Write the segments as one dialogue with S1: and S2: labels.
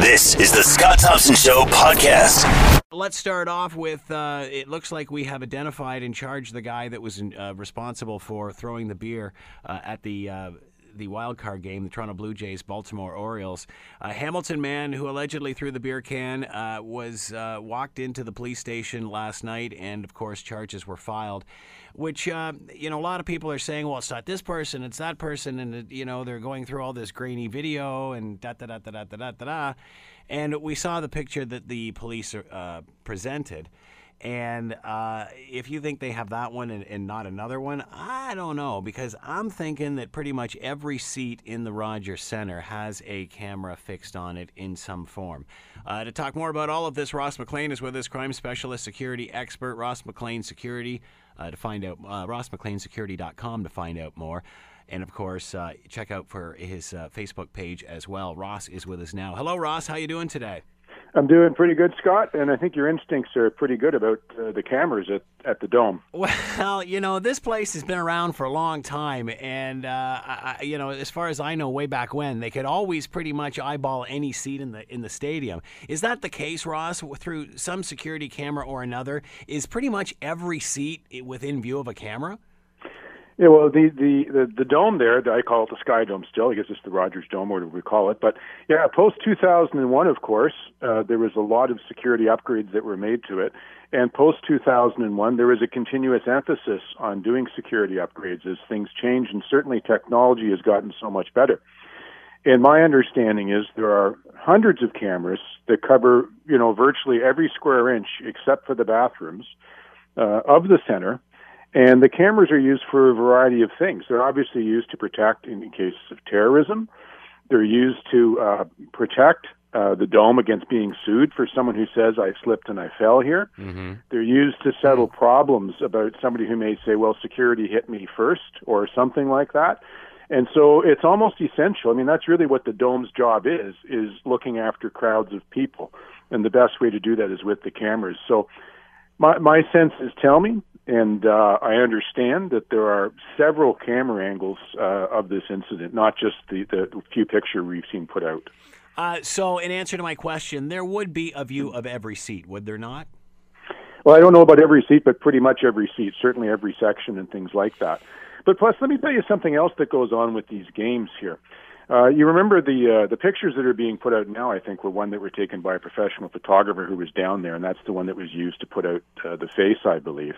S1: This is the Scott Thompson Show podcast.
S2: Let's start off with uh, it looks like we have identified and charged the guy that was uh, responsible for throwing the beer uh, at the. Uh, the wild card game, the Toronto Blue Jays, Baltimore Orioles. A Hamilton man who allegedly threw the beer can uh, was uh, walked into the police station last night, and of course, charges were filed. Which uh, you know, a lot of people are saying, well, it's not this person, it's that person, and you know, they're going through all this grainy video and da da da da da da da da. And we saw the picture that the police uh, presented. And uh, if you think they have that one and, and, not another one, I don't know because I'm thinking that pretty much every seat in the Rogers Center has a camera fixed on it in some form. Uh, to talk more about all of this, Ross McLean is with us, crime specialist, security expert, Ross McLean Security. Uh, to find out, uh, rossmcleansecurity.com to find out more. And of course, uh, check out for his uh, Facebook page as well. Ross is with us now. Hello, Ross. How you doing today?
S3: I'm doing pretty good, Scott, and I think your instincts are pretty good about uh, the cameras at, at the Dome.
S2: Well, you know, this place has been around for a long time, and uh, I, you know, as far as I know, way back when they could always pretty much eyeball any seat in the in the stadium. Is that the case, Ross? Through some security camera or another, is pretty much every seat within view of a camera?
S3: Yeah, well, the, the, the, the dome there, I call it the Sky Dome still. I guess it's the Rogers Dome, or whatever we call it. But yeah, post 2001, of course, uh, there was a lot of security upgrades that were made to it. And post 2001, there was a continuous emphasis on doing security upgrades as things change, and certainly technology has gotten so much better. And my understanding is there are hundreds of cameras that cover, you know, virtually every square inch except for the bathrooms uh, of the center and the cameras are used for a variety of things. They're obviously used to protect in cases of terrorism. They're used to uh, protect uh, the dome against being sued for someone who says I slipped and I fell here. Mm-hmm. They're used to settle problems about somebody who may say, "Well, security hit me first or something like that. And so it's almost essential. I mean, that's really what the dome's job is: is looking after crowds of people, and the best way to do that is with the cameras. So my my sense is tell me and uh, I understand that there are several camera angles uh, of this incident, not just the, the few picture we've seen put out.
S2: Uh, so, in answer to my question, there would be a view of every seat, would there not?
S3: Well, I don't know about every seat, but pretty much every seat, certainly every section and things like that. But plus, let me tell you something else that goes on with these games here. Uh, you remember the uh, the pictures that are being put out now? I think were one that were taken by a professional photographer who was down there, and that's the one that was used to put out uh, the face, I believe.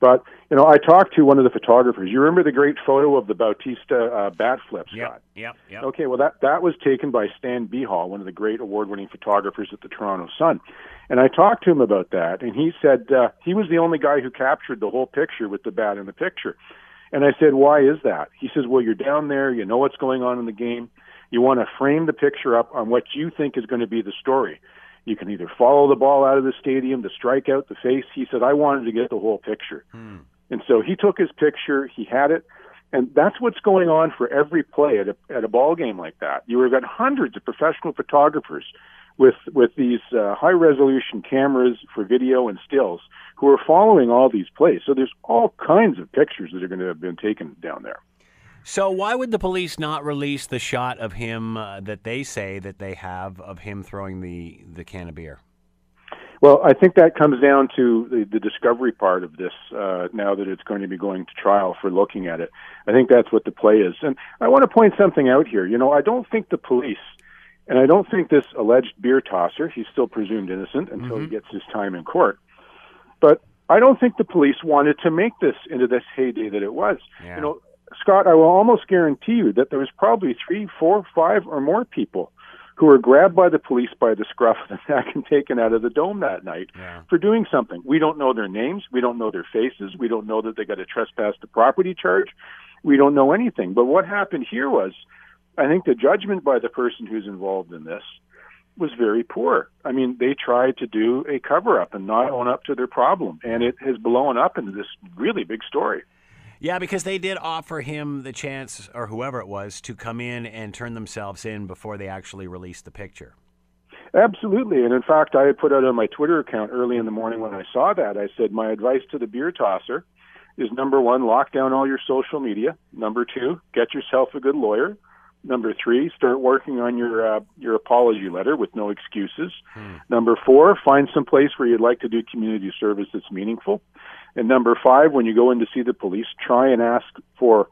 S3: But you know, I talked to one of the photographers. You remember the great photo of the Bautista uh, bat flip, Scott?
S2: Yeah, yeah.
S3: Okay, well that that was taken by Stan Behal, one of the great award-winning photographers at the Toronto Sun. And I talked to him about that, and he said uh, he was the only guy who captured the whole picture with the bat in the picture. And I said, why is that? He says, well, you're down there, you know what's going on in the game. You want to frame the picture up on what you think is going to be the story. You can either follow the ball out of the stadium, the strikeout, the face. He said, I wanted to get the whole picture. Hmm. And so he took his picture, he had it, and that's what's going on for every play at a, at a ball game like that. You have got hundreds of professional photographers with with these uh, high resolution cameras for video and stills who are following all these plays. So there's all kinds of pictures that are going to have been taken down there.
S2: So why would the police not release the shot of him uh, that they say that they have of him throwing the the can of beer?
S3: Well, I think that comes down to the, the discovery part of this. Uh, now that it's going to be going to trial for looking at it, I think that's what the play is. And I want to point something out here. You know, I don't think the police, and I don't think this alleged beer tosser, he's still presumed innocent until mm-hmm. he gets his time in court. But I don't think the police wanted to make this into this heyday that it was. Yeah. You know, Scott, I will almost guarantee you that there was probably three, four, five, or more people who were grabbed by the police by the scruff of the neck and taken out of the dome that night yeah. for doing something. We don't know their names. We don't know their faces. We don't know that they got a trespass to property charge. We don't know anything. But what happened here was, I think the judgment by the person who's involved in this was very poor. I mean, they tried to do a cover up and not own up to their problem, and it has blown up into this really big story.
S2: Yeah, because they did offer him the chance, or whoever it was, to come in and turn themselves in before they actually released the picture.
S3: Absolutely. And in fact, I had put out on my Twitter account early in the morning when I saw that, I said, my advice to the beer tosser is number one, lock down all your social media. Number two, get yourself a good lawyer. Number three, start working on your uh, your apology letter with no excuses. Hmm. Number four, find some place where you'd like to do community service that's meaningful. And number five, when you go in to see the police, try and ask for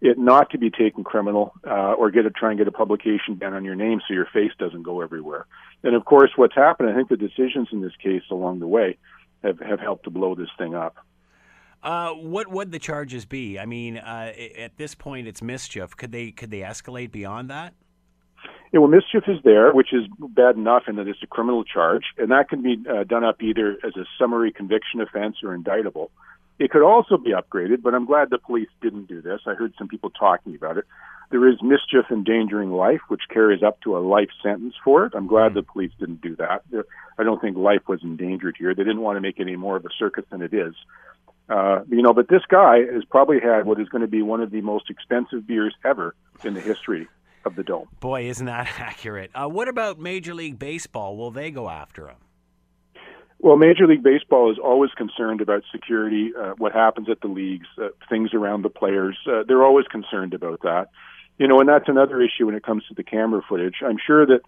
S3: it not to be taken criminal uh, or get a try and get a publication ban on your name so your face doesn't go everywhere. And of course, what's happened, I think the decisions in this case along the way have, have helped to blow this thing up.
S2: Uh, what would the charges be? I mean, uh, at this point, it's mischief. Could they could they escalate beyond that?
S3: Yeah, well, mischief is there, which is bad enough in that it's a criminal charge, and that can be uh, done up either as a summary conviction offense or indictable. It could also be upgraded, but I'm glad the police didn't do this. I heard some people talking about it. There is mischief endangering life, which carries up to a life sentence for it. I'm glad the police didn't do that. I don't think life was endangered here. They didn't want to make any more of a circus than it is. Uh, you know, but this guy has probably had what is going to be one of the most expensive beers ever in the history of the Dome.
S2: Boy, isn't that accurate? Uh, what about Major League Baseball? Will they go after him?
S3: Well, Major League Baseball is always concerned about security, uh, what happens at the leagues, uh, things around the players. Uh, they're always concerned about that. You know, and that's another issue when it comes to the camera footage. I'm sure that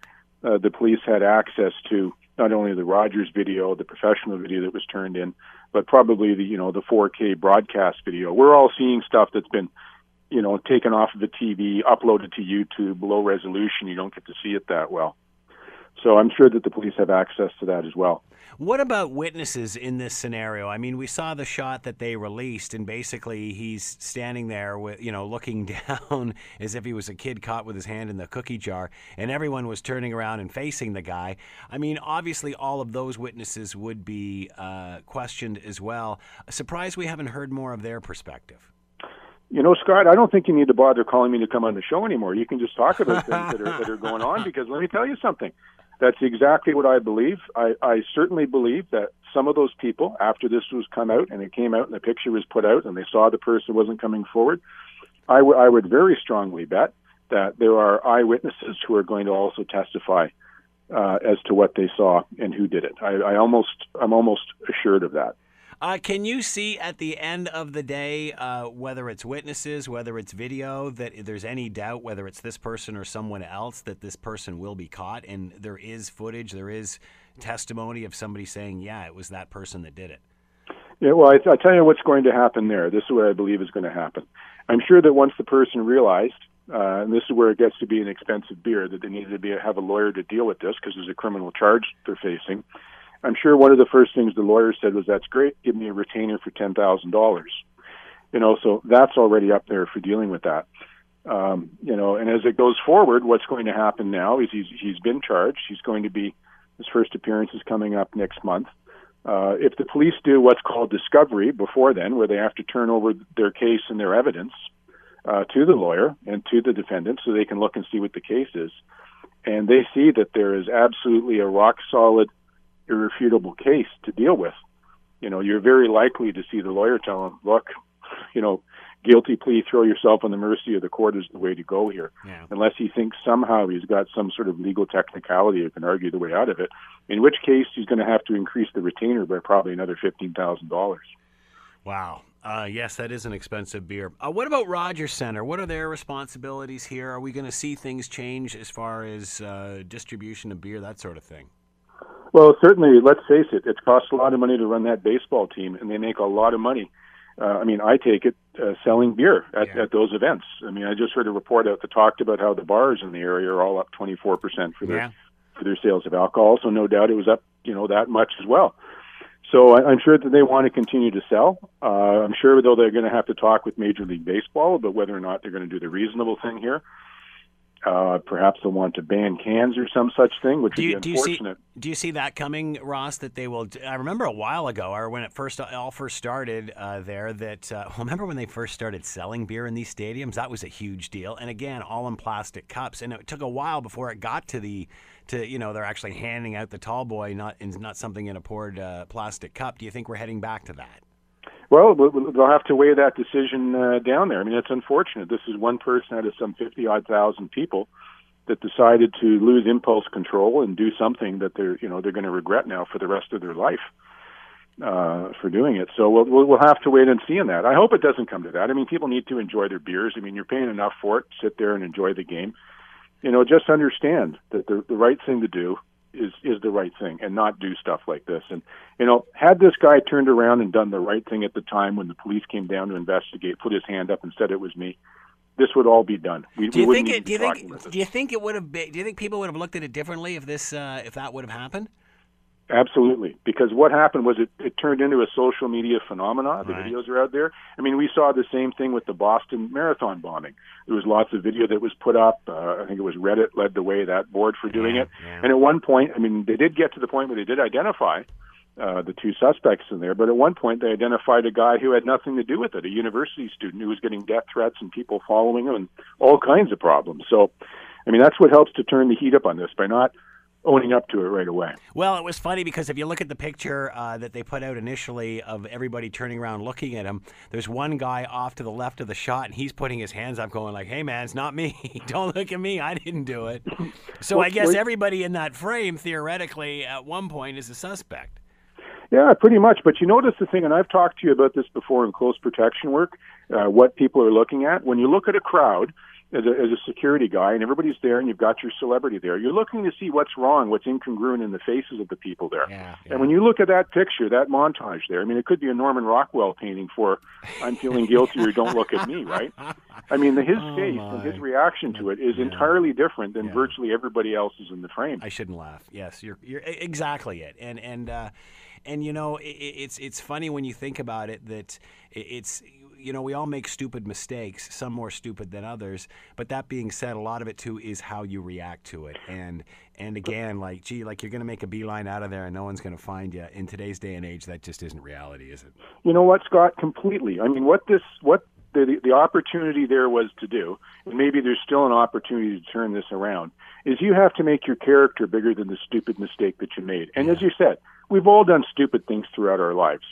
S3: uh, the police had access to not only the Rogers video, the professional video that was turned in, but probably the you know the 4K broadcast video. We're all seeing stuff that's been you know taken off of the TV, uploaded to YouTube, low resolution. You don't get to see it that well. So I'm sure that the police have access to that as well.
S2: What about witnesses in this scenario? I mean, we saw the shot that they released, and basically he's standing there with, you know, looking down as if he was a kid caught with his hand in the cookie jar, and everyone was turning around and facing the guy. I mean, obviously, all of those witnesses would be uh, questioned as well. Surprised we haven't heard more of their perspective.
S3: You know, Scott, I don't think you need to bother calling me to come on the show anymore. You can just talk about things that are that are going on because let me tell you something. That's exactly what I believe. I, I certainly believe that some of those people, after this was come out and it came out and the picture was put out and they saw the person wasn't coming forward, I, w- I would very strongly bet that there are eyewitnesses who are going to also testify uh, as to what they saw and who did it. I, I almost, I'm almost assured of that.
S2: Uh, can you see at the end of the day, uh, whether it's witnesses, whether it's video, that there's any doubt whether it's this person or someone else that this person will be caught? And there is footage, there is testimony of somebody saying, yeah, it was that person that did it.
S3: Yeah, well, I, I tell you what's going to happen there. This is what I believe is going to happen. I'm sure that once the person realized, uh, and this is where it gets to be an expensive beer, that they needed to be have a lawyer to deal with this because there's a criminal charge they're facing I'm sure one of the first things the lawyer said was, "That's great. Give me a retainer for ten thousand dollars." You know, so that's already up there for dealing with that. Um, you know, and as it goes forward, what's going to happen now is he's he's been charged. He's going to be his first appearance is coming up next month. Uh, if the police do what's called discovery before then, where they have to turn over their case and their evidence uh, to the lawyer and to the defendant, so they can look and see what the case is, and they see that there is absolutely a rock solid irrefutable case to deal with, you know, you're very likely to see the lawyer tell him, look, you know, guilty plea, throw yourself on the mercy of the court is the way to go here. Yeah. Unless he thinks somehow he's got some sort of legal technicality or can argue the way out of it, in which case he's going to have to increase the retainer by probably another $15,000.
S2: Wow. Uh, yes, that is an expensive beer. Uh, what about Rogers Center? What are their responsibilities here? Are we going to see things change as far as uh, distribution of beer, that sort of thing?
S3: Well, certainly, let's face it, it costs a lot of money to run that baseball team, and they make a lot of money. Uh, I mean, I take it uh, selling beer at, yeah. at those events. I mean, I just heard a report out that talked about how the bars in the area are all up 24% for their yeah. for their sales of alcohol. So no doubt it was up, you know, that much as well. So I, I'm sure that they want to continue to sell. Uh, I'm sure though they're going to have to talk with Major League Baseball about whether or not they're going to do the reasonable thing here. Uh, perhaps they'll want to ban cans or some such thing, which
S2: do
S3: you, would be unfortunate.
S2: Do you, see, do you see that coming, Ross? That they will. I remember a while ago, or when it first all first started uh, there. That uh, well, remember when they first started selling beer in these stadiums? That was a huge deal. And again, all in plastic cups. And it took a while before it got to the to you know they're actually handing out the tall boy, not in, not something in a poured uh, plastic cup. Do you think we're heading back to that?
S3: Well, they'll have to weigh that decision uh, down there. I mean, it's unfortunate. This is one person out of some 50 odd thousand people that decided to lose impulse control and do something that they're, you know, they're going to regret now for the rest of their life. uh, for doing it. So we'll, we'll have to wait and see in that. I hope it doesn't come to that. I mean, people need to enjoy their beers. I mean, you're paying enough for it. Sit there and enjoy the game. You know, just understand that the the right thing to do is is the right thing, and not do stuff like this. And you know, had this guy turned around and done the right thing at the time when the police came down to investigate, put his hand up and said it was me, this would all be done. We,
S2: do you
S3: we
S2: think it? Do you think? Do you think it would have? Been, do you think people would have looked at it differently if this, uh, if that would have happened?
S3: Absolutely, because what happened was it, it turned into a social media phenomenon. The
S2: Right.
S3: videos are out there. I mean, we saw the same thing with the Boston Marathon bombing. There was lots of video that was put up. Uh, I think it was Reddit led the way that board for doing
S2: Yeah,
S3: it.
S2: yeah.
S3: And at one point, I mean, they did get to the point where they did identify uh, the two suspects in there. But at one point, they identified a guy who had nothing to do with it, a university student who was getting death threats and people following him and all kinds of problems. So, I mean, that's what helps to turn the heat up on this by not owning up to it right away.
S2: Well, it was funny because if you look at the picture uh, that they put out initially of everybody turning around looking at him, there's one guy off to the left of the shot, and he's putting his hands up, going like, "Hey, man, it's not me. Don't look at me. I didn't do it." So
S3: Well,
S2: I guess
S3: well-
S2: everybody in that frame, theoretically, at one point, is a suspect.
S3: Yeah, pretty much. But you notice the thing, and I've talked to you about this before in close protection work, uh, what people are looking at. When you look at a crowd as a, as a security guy and everybody's there and you've got your celebrity there, you're looking to see what's wrong, what's incongruent in the faces of the people there.
S2: Yeah,
S3: And when you look at that picture, that montage there, I mean, it could be a Norman Rockwell painting for I'm feeling guilty or don't look at me, right? I mean, the, his
S2: Oh,
S3: face
S2: my.
S3: and his reaction to it is entirely different than
S2: Yeah.
S3: virtually everybody else's in the frame.
S2: I shouldn't laugh. Yes, you're you're exactly it. And and uh, and you know, i i- it's it's funny when you think about it that it's you know we all make stupid mistakes, some more stupid than others. But that being said, a lot of it too is how you react to it. And and again, like gee, like you're gonna make a beeline out of there and no one's gonna find you. In today's day and age, that just isn't reality, is it?
S3: You know what, Scott? Completely. I mean, what this, what the the opportunity there was to do, and maybe there's still an opportunity to turn this around, is you have to make your character bigger than the stupid mistake that you made. And as you said, we've all done stupid things throughout our lives.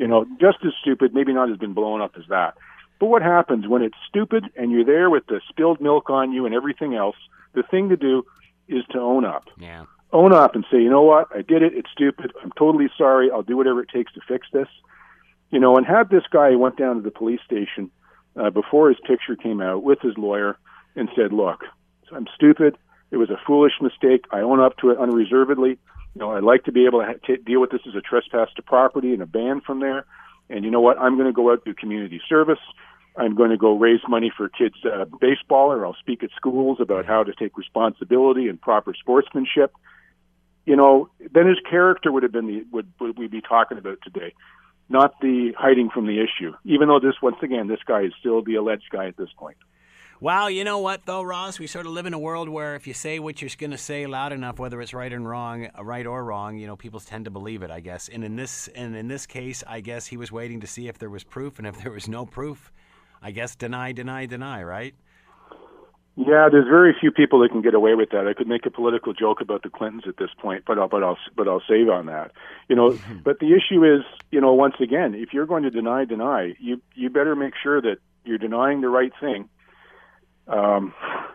S3: You know, just as stupid, maybe not as been blown up as that. But what happens when it's stupid and you're there with the spilled milk on you and everything else? The thing to do is to own up
S2: Yeah.
S3: own up and say, you know what, I did it. It's stupid. I'm totally sorry. I'll do whatever it takes to fix this. You know, and have this guy went down to the police station uh, before his picture came out with his lawyer and said, look, I'm stupid. It was a foolish mistake. I own up to it unreservedly. You know, I'd like to be able to t- deal with this as a trespass to property and a ban from there. And you know what? I'm going to go out do community service. I'm going to go raise money for kids' uh, baseball, or I'll speak at schools about how to take responsibility and proper sportsmanship. You know, then his character would have been the would would we be talking about today, not the hiding from the issue. Even though this, once again, this guy is still the alleged guy at this point.
S2: Well, you know what though, Ross? We sort of live in a world where if you say what you're going to say loud enough, whether it's right and wrong, uh, right or wrong, you know, people tend to believe it. I guess. And in this, and in this case, I guess he was waiting to see if there was proof, and if there was no proof, I guess deny, deny, deny. Right?
S3: Yeah, there's very few people that can get away with that. I could make a political joke about the Clintons at this point, but I'll but I'll but I'll save on that. You know, but the issue is, you know, once again, if you're going to deny, deny, you you better make sure that you're denying the right thing. Um,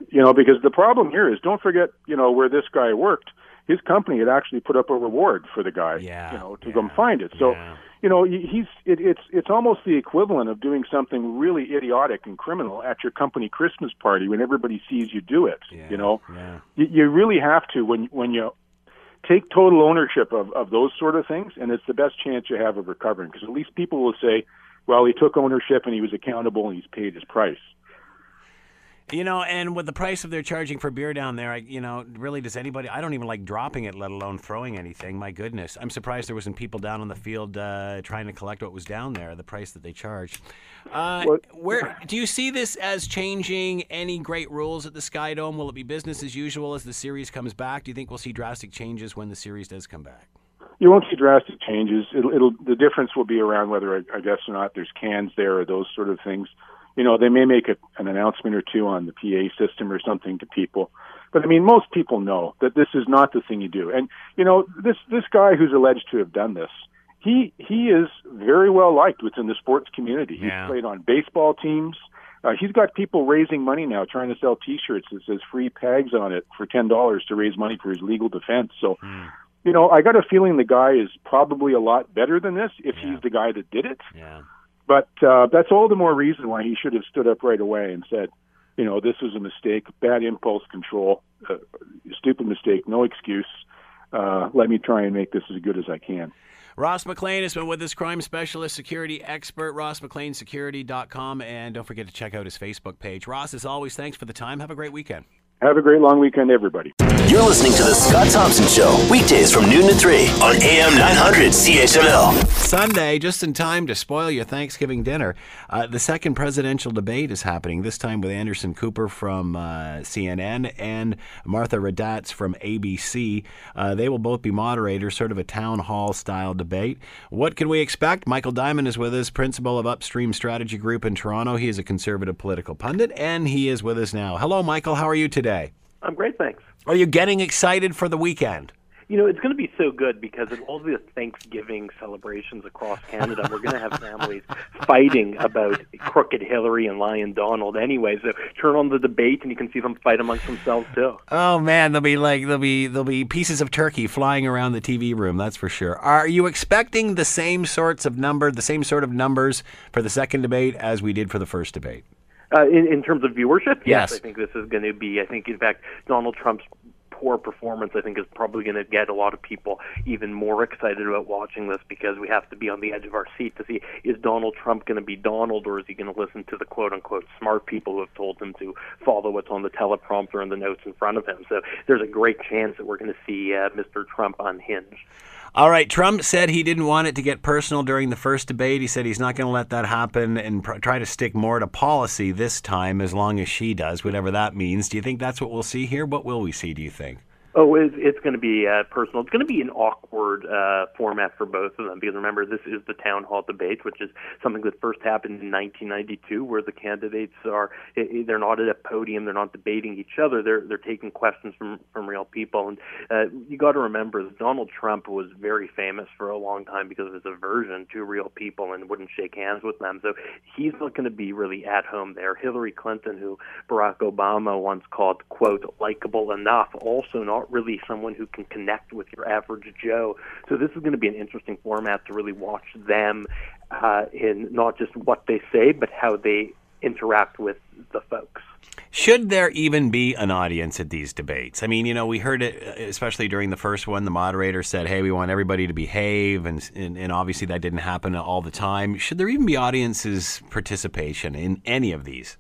S3: you know, because the problem here is, don't forget, you know, where this guy worked. His company had actually put up a reward for the guy,
S2: Yeah,
S3: you know, to
S2: yeah,
S3: come find it. So,
S2: yeah.
S3: you know, he's it, it's it's almost the equivalent of doing something really idiotic and criminal at your company Christmas party when everybody sees you do it. You know,
S2: yeah.
S3: you, you really have to when when you take total ownership of of those sort of things, and it's the best chance you have of recovering because at least people will say, well, he took ownership and he was accountable and he's paid his price.
S2: You know, and with the price of they're charging for beer down there, I, you know, really does anybody? I don't even like dropping it, let alone throwing anything. My goodness, I'm surprised there wasn't people down on the field uh, trying to collect what was down there, the price that they charge. Uh, where do you see this as changing any great rules at the Sky Dome? Will it be business as usual as the series comes back? Do you think we'll see drastic changes when the series does come back?
S3: You won't see drastic changes. It'll, it'll the difference will be around whether I, I guess or not there's cans there or those sort of things. You know, they may make a, an announcement or two on the PA system or something to people, but I mean, most people know that this is not the thing you do. And you know, this this guy who's alleged to have done this, he he is very well liked within the sports community. He's
S2: Yeah.
S3: played on baseball teams. Uh, he's got people raising money now, trying to sell T-shirts that says "free pegs" on it for ten dollars to raise money for his legal defense. So, you know, I got a feeling the guy is probably a lot better than this if
S2: Yeah.
S3: he's the guy that did it.
S2: Yeah.
S3: But uh, that's all the more reason why he should have stood up right away and said, you know, this was a mistake, bad impulse control, uh, stupid mistake, no excuse. Uh, let me try and make this as good as I can.
S2: Ross McLean has been with us, crime specialist, security expert, rossmcleansecurity.com. And don't forget to check out his Facebook page. Ross, as always, thanks for the time. Have a great weekend.
S3: Have a great long weekend, everybody.
S1: You're listening to The Scott Thompson Show, weekdays from noon to 3 on AM 900 CHML.
S2: Sunday, just in time to spoil your Thanksgiving dinner. Uh, the second presidential debate is happening, this time with Anderson Cooper from uh, CNN and Martha Raddatz from ABC. Uh, they will both be moderators, sort of a town hall style debate. What can we expect? Michael Diamond is with us, principal of Upstream Strategy Group in Toronto. He is a conservative political pundit, and he is with us now. Hello, Michael. How are you today?
S4: I'm great, thanks.
S2: Are you getting excited for the weekend?
S4: You know, it's going to be so good because of all the Thanksgiving celebrations across Canada, we're going to have families fighting about crooked Hillary and Lion Donald anyway. So turn on the debate and you can see them fight amongst themselves too.
S2: Oh man, there'll be like there'll be there'll be pieces of turkey flying around the TV room. That's for sure. Are you expecting the same sorts of number, the same sort of numbers for the second debate as we did for the first debate?
S4: Uh, in, in terms of viewership,
S2: Yes.
S4: I think this is going to be. I think, in fact, Donald Trump's poor performance, I think, is probably going to get a lot of people even more excited about watching this because we have to be on the edge of our seat to see is Donald Trump going to be Donald or is he going to listen to the quote unquote smart people who have told him to follow what's on the teleprompter and the notes in front of him. So there's a great chance that we're going to see uh, Mr. Trump unhinged.
S2: All right, Trump said he didn't want it to get personal during the first debate. He said he's not going to let that happen and pr- try to stick more to policy this time as long as she does, whatever that means. Do you think that's what we'll see here? What will we see, do you think?
S4: Oh, it's, it's going to be uh, personal. It's going to be an awkward uh, format for both of them because remember, this is the town hall debate, which is something that first happened in 1992, where the candidates are i- i- they're not at a podium, they're not debating each other, they're they're taking questions from from real people. And uh, you got to remember that Donald Trump was very famous for a long time because of his aversion to real people and wouldn't shake hands with them. So he's not going to be really at home there. Hillary Clinton, who Barack Obama once called quote likable enough, also not really someone who can connect with your average Joe. So this is going to be an interesting format to really watch them uh, in not just what they say, but how they interact with the folks.
S2: Should there even be an audience at these debates? I mean, you know, we heard it, uh, especially during the first one. The moderator said, "Hey, we want everybody to behave," and and, and obviously that didn't happen all the time. Should there even be audiences participation in any of these?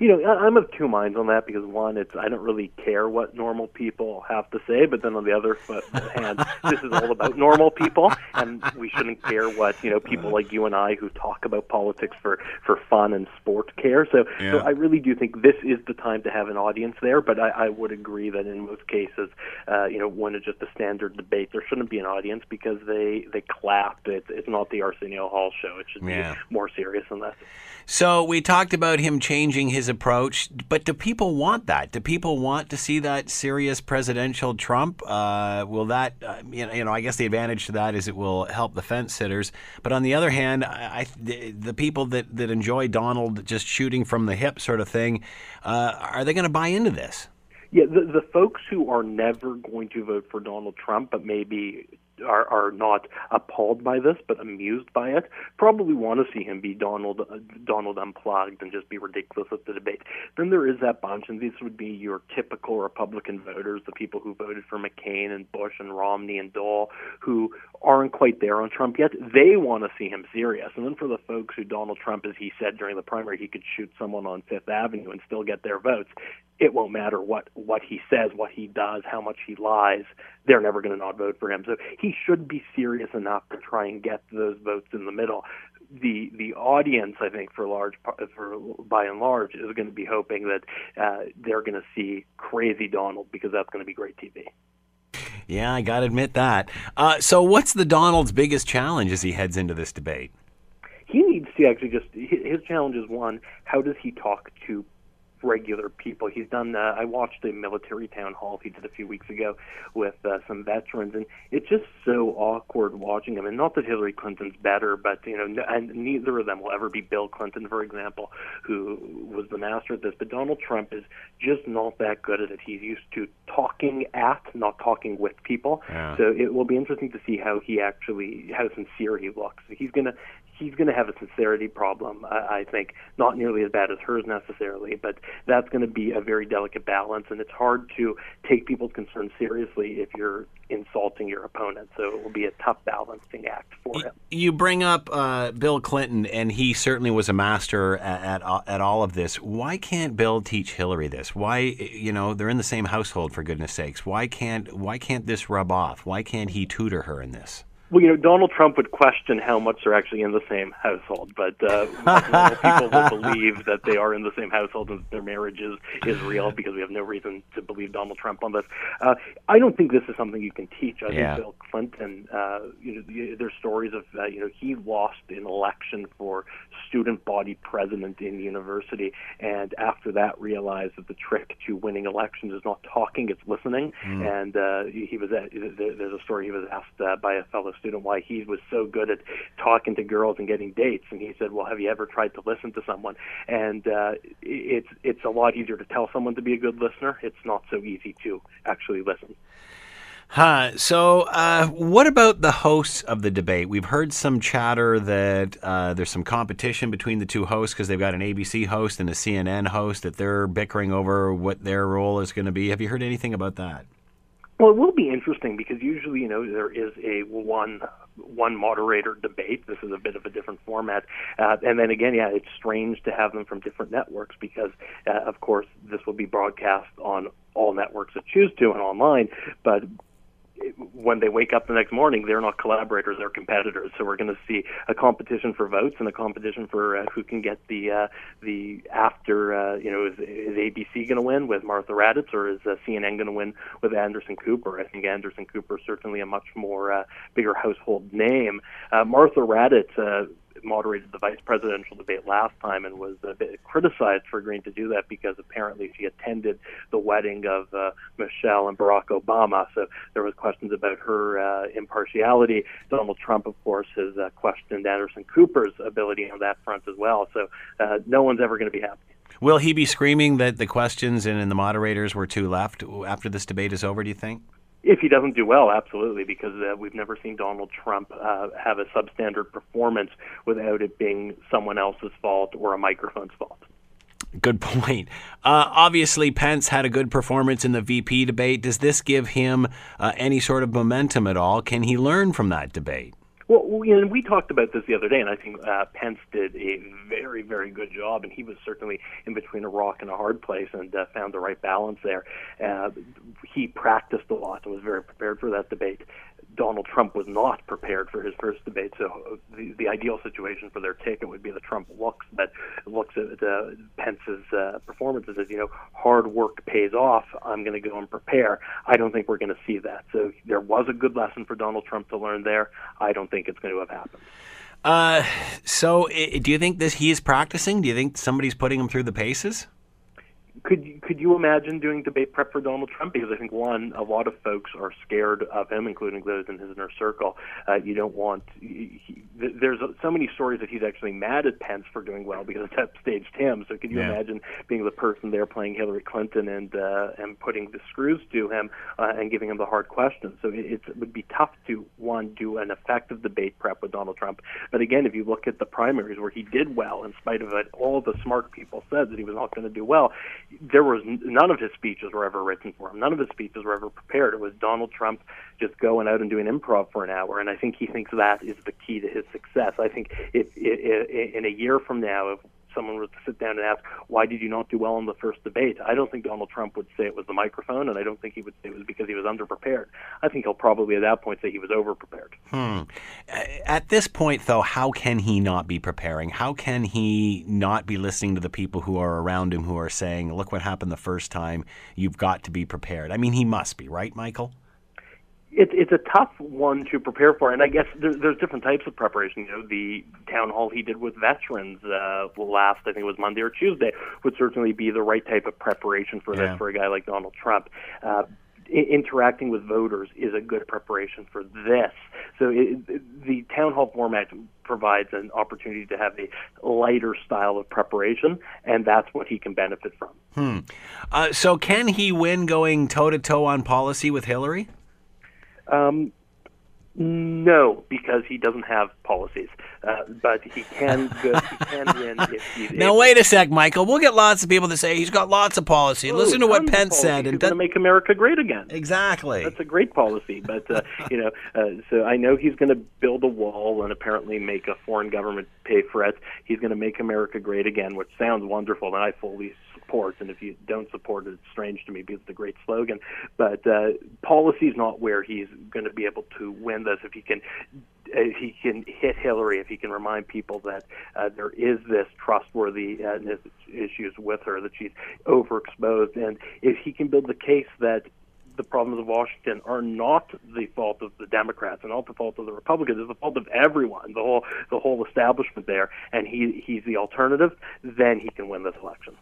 S4: You know, I- I'm of two minds on that because one, it's I don't really care what normal people have to say, but then on the other foot- hand, this is all about normal people, and we shouldn't care what you know people like you and I who talk about politics for for fun and sport care. So, so I really do think this is the time to have an audience there. But I, I would agree that in most cases, uh, you know, when it's just a standard debate, there shouldn't be an audience because they they clap. It's it's not the Arsenio Hall show. It should
S2: Yeah.
S4: be more serious than that.
S2: So we talked about him changing his approach, but do people want that? Do people want to see that serious presidential Trump? Uh, will that, uh, you know, you know, I guess the advantage to that is it will help the fence sitters. But on the other hand, I, I, the, people that, that enjoy Donald just shooting from the hip sort of thing, uh, are they going to buy into this?
S4: Yeah, the, the folks who are never going to vote for Donald Trump, but maybe are, are not appalled by this, but amused by it, probably want to see him be Donald uh, Donald unplugged and just be ridiculous at the debate. Then there is that bunch, and these would be your typical Republican voters, the people who voted for McCain and Bush and Romney and Dole, who aren't quite there on Trump yet. They want to see him serious. And then for the folks who Donald Trump, as he said during the primary, he could shoot someone on Fifth Avenue and still get their votes it won't matter what what he says, what he does, how much he lies. They're never going to not vote for him. So he should be serious enough to try and get those votes in the middle. The the audience, I think, for large for by and large, is going to be hoping that uh, they're going to see crazy Donald because that's going to be great TV.
S2: Yeah, I got to admit that. Uh, so, what's the Donald's biggest challenge as he heads into this debate?
S4: He needs to actually just his challenge is one: how does he talk to regular people. He's done. Uh, I watched a military town hall he did a few weeks ago with uh, some veterans, and it's just so awkward watching him. And not that Hillary Clinton's better, but you know, and neither of them will ever be Bill Clinton, for example, who was the master at this. But Donald Trump is just not that good at it. He's used to talking at, not talking with people. Yeah. So it will be interesting to see how he actually, how sincere he looks. He's gonna he's going to have a sincerity problem, I, I think, not nearly as bad as hers necessarily, but that's going to be a very delicate balance, and it's hard to take people's concerns seriously if you're insulting your opponent. So it will be a tough balancing act for him.
S2: You bring up uh, Bill Clinton, and he certainly was a master at, at, at all of this. Why can't Bill teach Hillary this? Why, you know, they're in the same household for goodness sakes. Why can't why can't this rub off? Why can't he tutor her in this?
S4: Well, you know, Donald Trump would question how much they're actually in the same household, but uh, people will believe that they are in the same household and their marriage is, is real because we have no reason to believe Donald Trump on this. Uh, I don't think this is something you can teach. I yeah. think Bill Clinton, uh, you know, there's stories of, uh, you know, he lost an election for student body president in university, and after that realized that the trick to winning elections is not talking, it's listening. Mm. And uh, he was, at, there's a story he was asked uh, by a fellow student why he was so good at talking to girls and getting dates, and he said, "Well, have you ever tried to listen to someone?" And uh, it's it's a lot easier to tell someone to be a good listener. It's not so easy to actually listen.
S2: Huh. So, uh, what about the hosts of the debate? We've heard some chatter that uh, there's some competition between the two hosts because they've got an ABC host and a CNN host that they're bickering over what their role is going to be. Have you heard anything about that?
S4: Well, it will be interesting because usually, you know, there is a one one moderator debate. This is a bit of a different format, uh, and then again, yeah, it's strange to have them from different networks because, uh, of course, this will be broadcast on all networks that choose to and online. But when they wake up the next morning, they're not collaborators; they're competitors. So we're going to see a competition for votes and a competition for uh, who can get the uh, the after. Uh, you know, is, is ABC going to win with Martha Raddatz, or is uh, CNN going to win with Anderson Cooper? I think Anderson Cooper is certainly a much more uh, bigger household name. Uh, Martha Raddatz. Uh, moderated the vice presidential debate last time and was a bit criticized for agreeing to do that because apparently she attended the wedding of uh, Michelle and Barack Obama. So there was questions about her uh, impartiality. Donald Trump, of course, has uh, questioned Anderson Cooper's ability on that front as well. So uh, no one's ever going to be happy.
S2: Will he be screaming that the questions and, and the moderators were too left after this debate is over? Do you think?
S4: If he doesn't do well, absolutely, because uh, we've never seen Donald Trump uh, have a substandard performance without it being someone else's fault or a microphone's fault.
S2: Good point. Uh, obviously, Pence had a good performance in the VP debate. Does this give him uh, any sort of momentum at all? Can he learn from that debate?
S4: Well, we, talked about this the other day, and I think uh, Pence did a very, very good job, and he was certainly in between a rock and a hard place and uh, found the right balance there. Uh, he practiced a lot and was very prepared for that debate. Donald Trump was not prepared for his first debate. So the, the ideal situation for their ticket would be that Trump looks that looks at uh, Pence's uh, performance and says, you know, hard work pays off. I'm going to go and prepare. I don't think we're going to see that. So there was a good lesson for Donald Trump to learn there. I don't think it's going to have happened.
S2: Uh, so do you think this he is practicing? Do you think somebody's putting him through the paces?
S4: Could you, could you imagine doing debate prep for Donald Trump? Because I think one, a lot of folks are scared of him, including those in his inner circle. Uh, you don't want. He, there's so many stories that he's actually mad at Pence for doing well because it's upstaged him. So could you yeah. imagine being the person there playing Hillary Clinton and uh, and putting the screws to him uh, and giving him the hard questions? So it, it would be tough to one do an effective debate prep with Donald Trump. But again, if you look at the primaries where he did well, in spite of it, all the smart people said that he was not going to do well there was none of his speeches were ever written for him. None of his speeches were ever prepared. It was Donald Trump just going out and doing improv for an hour, and I think he thinks that is the key to his success. I think if, if, if in a year from now, if someone was to sit down and ask, why did you not do well in the first debate? I don't think Donald Trump would say it was the microphone, and I don't think he would say it was because he was underprepared. I think he'll probably at that point say he was overprepared.
S2: Hmm. At this point, though, how can he not be preparing? How can he not be listening to the people who are around him who are saying, look what happened the first time, you've got to be prepared? I mean, he must be, right, Michael?
S4: It's it's a tough one to prepare for, and I guess there, there's different types of preparation. You know, the town hall he did with veterans uh, last, I think it was Monday or Tuesday, would certainly be the right type of preparation for
S2: Yeah.
S4: this for a guy like Donald Trump. Uh, i- interacting with voters is a good preparation for this. So it, the town hall format provides an opportunity to have a lighter style of preparation, and that's what he can benefit from.
S2: Uh, so can he win going toe to toe on policy with Hillary?
S4: Um, no, because he doesn't have policies, uh, but he can go, he can win if he's
S2: Now
S4: able-
S2: wait a sec, Michael. We'll get lots of people to say he's got lots of policy. Listen to what Pence said,
S4: He's
S2: and
S4: going to make America great again.
S2: exactly.
S4: That's a great policy, but uh, you know, uh, so I know he's going to build a wall and apparently make a foreign government pay for it. He's going to make America great again, which sounds wonderful, and I fully support. And if you don't support it, it's strange to me because it's a great slogan. But uh, policy is not where he's going to be able to win this. If he can, if he can hit Hillary, if he can remind people that uh, there is this trustworthy uh, issues with her, that she's overexposed, and if he can build the case that the problems of Washington are not the fault of the Democrats and not the fault of the Republicans. It's the fault of everyone, the whole the whole establishment there. And he he's the alternative. Then he can win this election.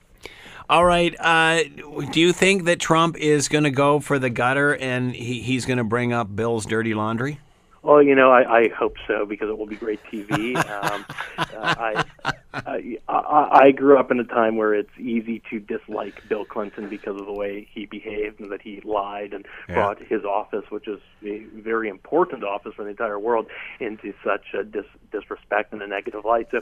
S2: All right. Uh, do you think that Trump is going to go for the gutter and he, he's going to bring up Bill's dirty laundry?
S4: Well, you know, I, I hope so because it will be great TV. Um, uh, I, I I I grew up in a time where it's easy to dislike Bill Clinton because of the way he behaved and that he lied and
S2: Yeah.
S4: brought his office, which is a very important office for the entire world, into such a dis- disrespect and a negative light. So.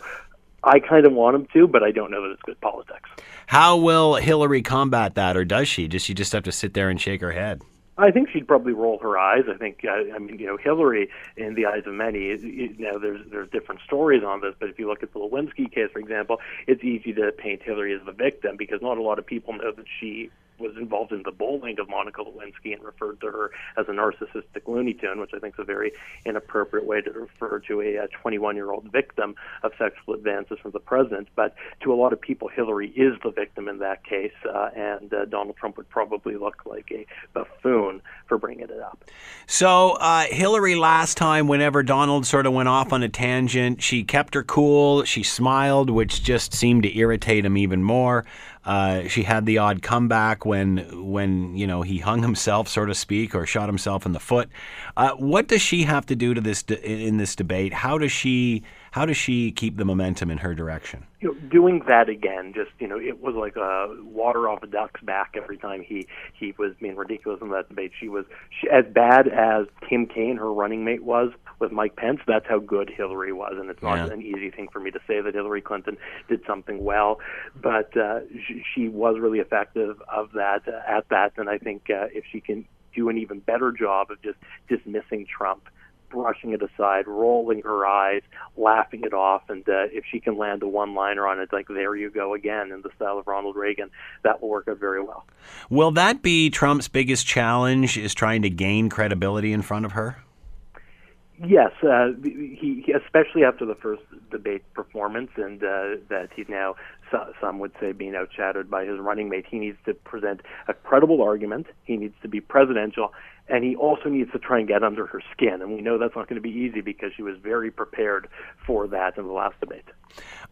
S4: I kind of want him to, but I don't know that it's good politics.
S2: How will Hillary combat that, or does she? Does she just have to sit there and shake her head?
S4: I think she'd probably roll her eyes. I think, uh, I mean, you know, Hillary, in the eyes of many, you know, there's there's different stories on this. But if you look at the Lewinsky case, for example, it's easy to paint Hillary as the victim because not a lot of people know that she was involved in the bullying of Monica Lewinsky and referred to her as a narcissistic Looney Tune, which I think is a very inappropriate way to refer to a 21 year old victim of sexual advances from the president. But to a lot of people, Hillary is the victim in that case, uh, and uh, Donald Trump would probably look like a buffoon for bringing it up.
S2: So, uh, Hillary last time, whenever Donald sort of went off on a tangent, she kept her cool. She smiled, which just seemed to irritate him even more. Uh, she had the odd comeback when, when you know, he hung himself, so to speak, or shot himself in the foot. Uh, what does she have to do to this de- in this debate? How does she how does she keep the momentum in her direction?
S4: you know, doing that again, just you know, it was like uh, water off a duck's back every time he he was being ridiculous in that debate. She was she, as bad as Tim Kaine, her running mate, was with Mike Pence. That's how good Hillary was, and it's not
S2: Yeah.
S4: an easy thing for me to say that Hillary Clinton did something well, but uh, she, she was really effective of that uh, at that, and I think uh, if she can do an even better job of just dismissing Trump brushing it aside, rolling her eyes, laughing it off, and uh, if she can land a one-liner on it, like "There you go again" in the style of Ronald Reagan, that will work out very well.
S2: Will that be Trump's biggest challenge? Is trying to gain credibility in front of her?
S4: Yes, uh, he, he especially after the first debate performance, and uh, that he's now so, some would say being outshadowed by his running mate. He needs to present a credible argument. He needs to be presidential, and he also needs to try and get under her skin. And we know that's not going to be easy because she was very prepared for that in the last debate.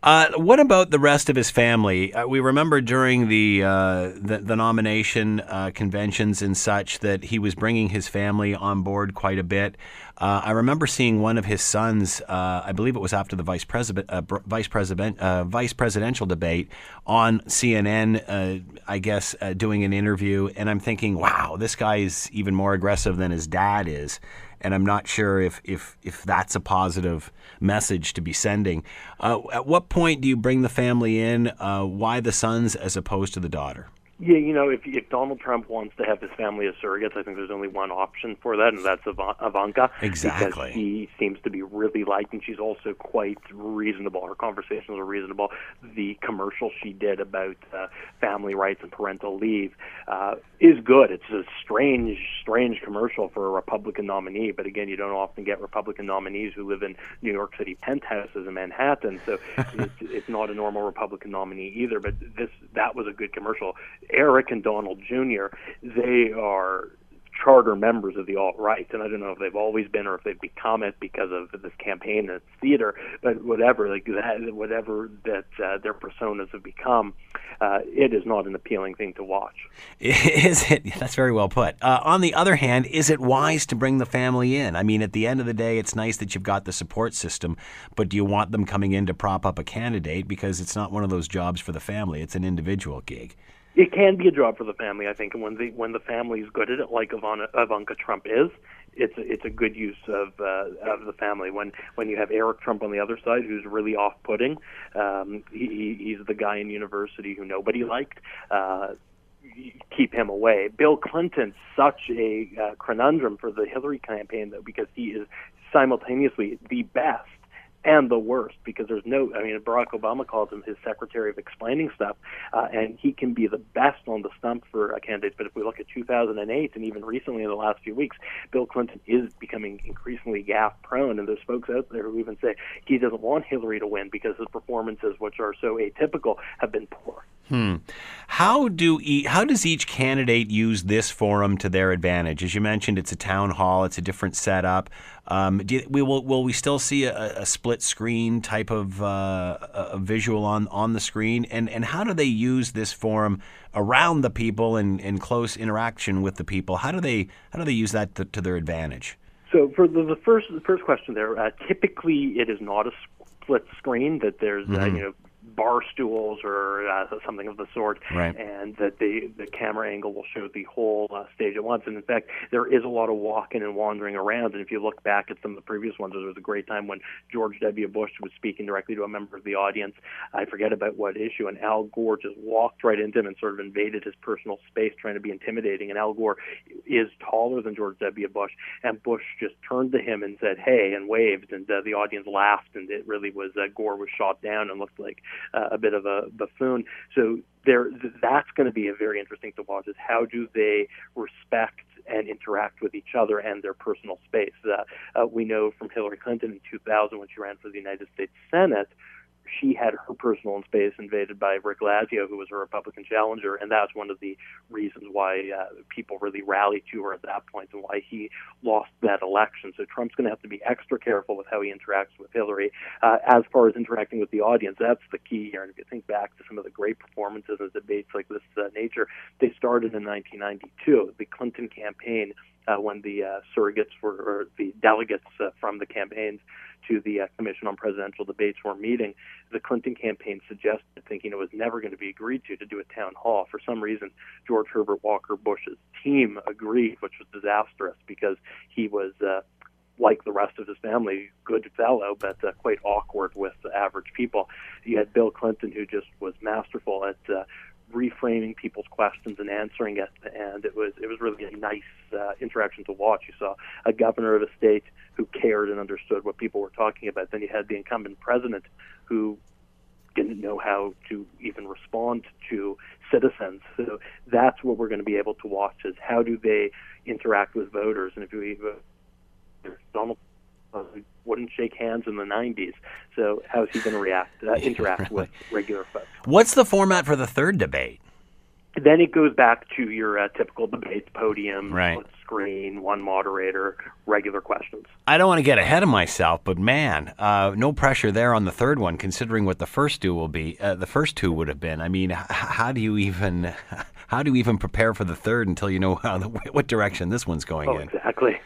S2: Uh, what about the rest of his family? Uh, we remember during the uh, the, the nomination uh, conventions and such that he was bringing his family on board quite a bit. Uh, I remember seeing one of his sons. Uh, I believe it was after the vice president vice president vice presidential debate on CNN. I guess doing an interview, and I'm thinking, wow, this guy is even more than his dad is and I'm not sure if if if that's a positive message to be sending. Uh, at what point do you bring the family in? Uh, why the sons as opposed to the daughter?
S4: Yeah, you know, if, if Donald Trump wants to have his family as surrogates, I think there's only one option for that, and that's Ivan- Ivanka.
S2: Exactly.
S4: Because she seems to be really liked, and she's also quite reasonable. Her conversations are reasonable. The commercial she did about uh, family rights and parental leave uh, is good. It's a strange, strange commercial for a Republican nominee, but again, you don't often get Republican nominees who live in New York City penthouses in Manhattan, so it's, it's not a normal Republican nominee either. But this that was a good commercial. Eric and Donald Jr. They are charter members of the alt right, and I don't know if they've always been or if they've become it because of this campaign and theater, but whatever, like that, whatever that uh, their personas have become, uh, it is not an appealing thing to watch.
S2: Is it? That's very well put. Uh, on the other hand, is it wise to bring the family in? I mean, at the end of the day, it's nice that you've got the support system, but do you want them coming in to prop up a candidate because it's not one of those jobs for the family; it's an individual gig
S4: it can be a job for the family, I think, and when the when the family is good at it, like Ivana, Ivanka Trump is, it's a, it's a good use of uh, of the family. When when you have Eric Trump on the other side, who's really off-putting, um, he, he's the guy in university who nobody liked. Uh, keep him away. Bill Clinton's such a uh, conundrum for the Hillary campaign, though, because he is simultaneously the best and the worst because there's no i mean barack obama calls him his secretary of explaining stuff uh, and he can be the best on the stump for a candidate but if we look at 2008 and even recently in the last few weeks bill clinton is becoming increasingly gaffe prone and there's folks out there who even say he doesn't want hillary to win because his performances which are so atypical have been poor
S2: Hmm. How do e- how does each candidate use this forum to their advantage? As you mentioned, it's a town hall. It's a different setup. Um, you, we will will we still see a, a split screen type of uh, a visual on, on the screen? And and how do they use this forum around the people and in close interaction with the people? How do they how do they use that to, to their advantage?
S4: So for the, the first the first question there, uh, typically it is not a split screen that there's uh, mm-hmm. uh, you know bar stools or uh, something of the sort,
S2: right.
S4: and that the the camera angle will show the whole uh, stage at once. And in fact, there is a lot of walking and wandering around. And if you look back at some of the previous ones, there was a great time when George W. Bush was speaking directly to a member of the audience. I forget about what issue, and Al Gore just walked right into him and sort of invaded his personal space, trying to be intimidating. And Al Gore is taller than George W. Bush, and Bush just turned to him and said, "Hey," and waved, and uh, the audience laughed, and it really was uh, Gore was shot down and looked like uh, a bit of a buffoon. So there, that's going to be a very interesting to watch. Is how do they respect and interact with each other and their personal space? Uh, uh, we know from Hillary Clinton in 2000 when she ran for the United States Senate she had her personal space invaded by Rick Lazio, who was her Republican challenger, and that's one of the reasons why uh, people really rallied to her at that point and why he lost that election. So Trump's going to have to be extra careful with how he interacts with Hillary. Uh, as far as interacting with the audience, that's the key here. And if you think back to some of the great performances in debates like this uh, nature, they started in 1992. The Clinton campaign uh, when the uh, surrogates were, or the delegates uh, from the campaigns to the uh, Commission on Presidential Debates were meeting, the Clinton campaign suggested, thinking it was never going to be agreed to, to do a town hall. For some reason, George Herbert Walker Bush's team agreed, which was disastrous because he was. Uh, like the rest of his family, good fellow, but uh, quite awkward with average people. You had Bill Clinton, who just was masterful at uh, reframing people's questions and answering it, and it was it was really a nice uh, interaction to watch. You saw a governor of a state who cared and understood what people were talking about. Then you had the incumbent president who didn't know how to even respond to citizens. So that's what we're going to be able to watch: is how do they interact with voters? And if you Donald wouldn't shake hands in the 90s. So how's he going to react, uh, interact with regular folks?
S2: What's the format for the third debate?
S4: Then it goes back to your uh, typical debate podium,
S2: right.
S4: screen, one moderator, regular questions.
S2: I don't want to get ahead of myself, but man, uh, no pressure there on the third one, considering what the first two will be. Uh, the first two would have been. I mean, h- how do you even how do you even prepare for the third until you know how the, what direction this one's going
S4: oh,
S2: in?
S4: Exactly.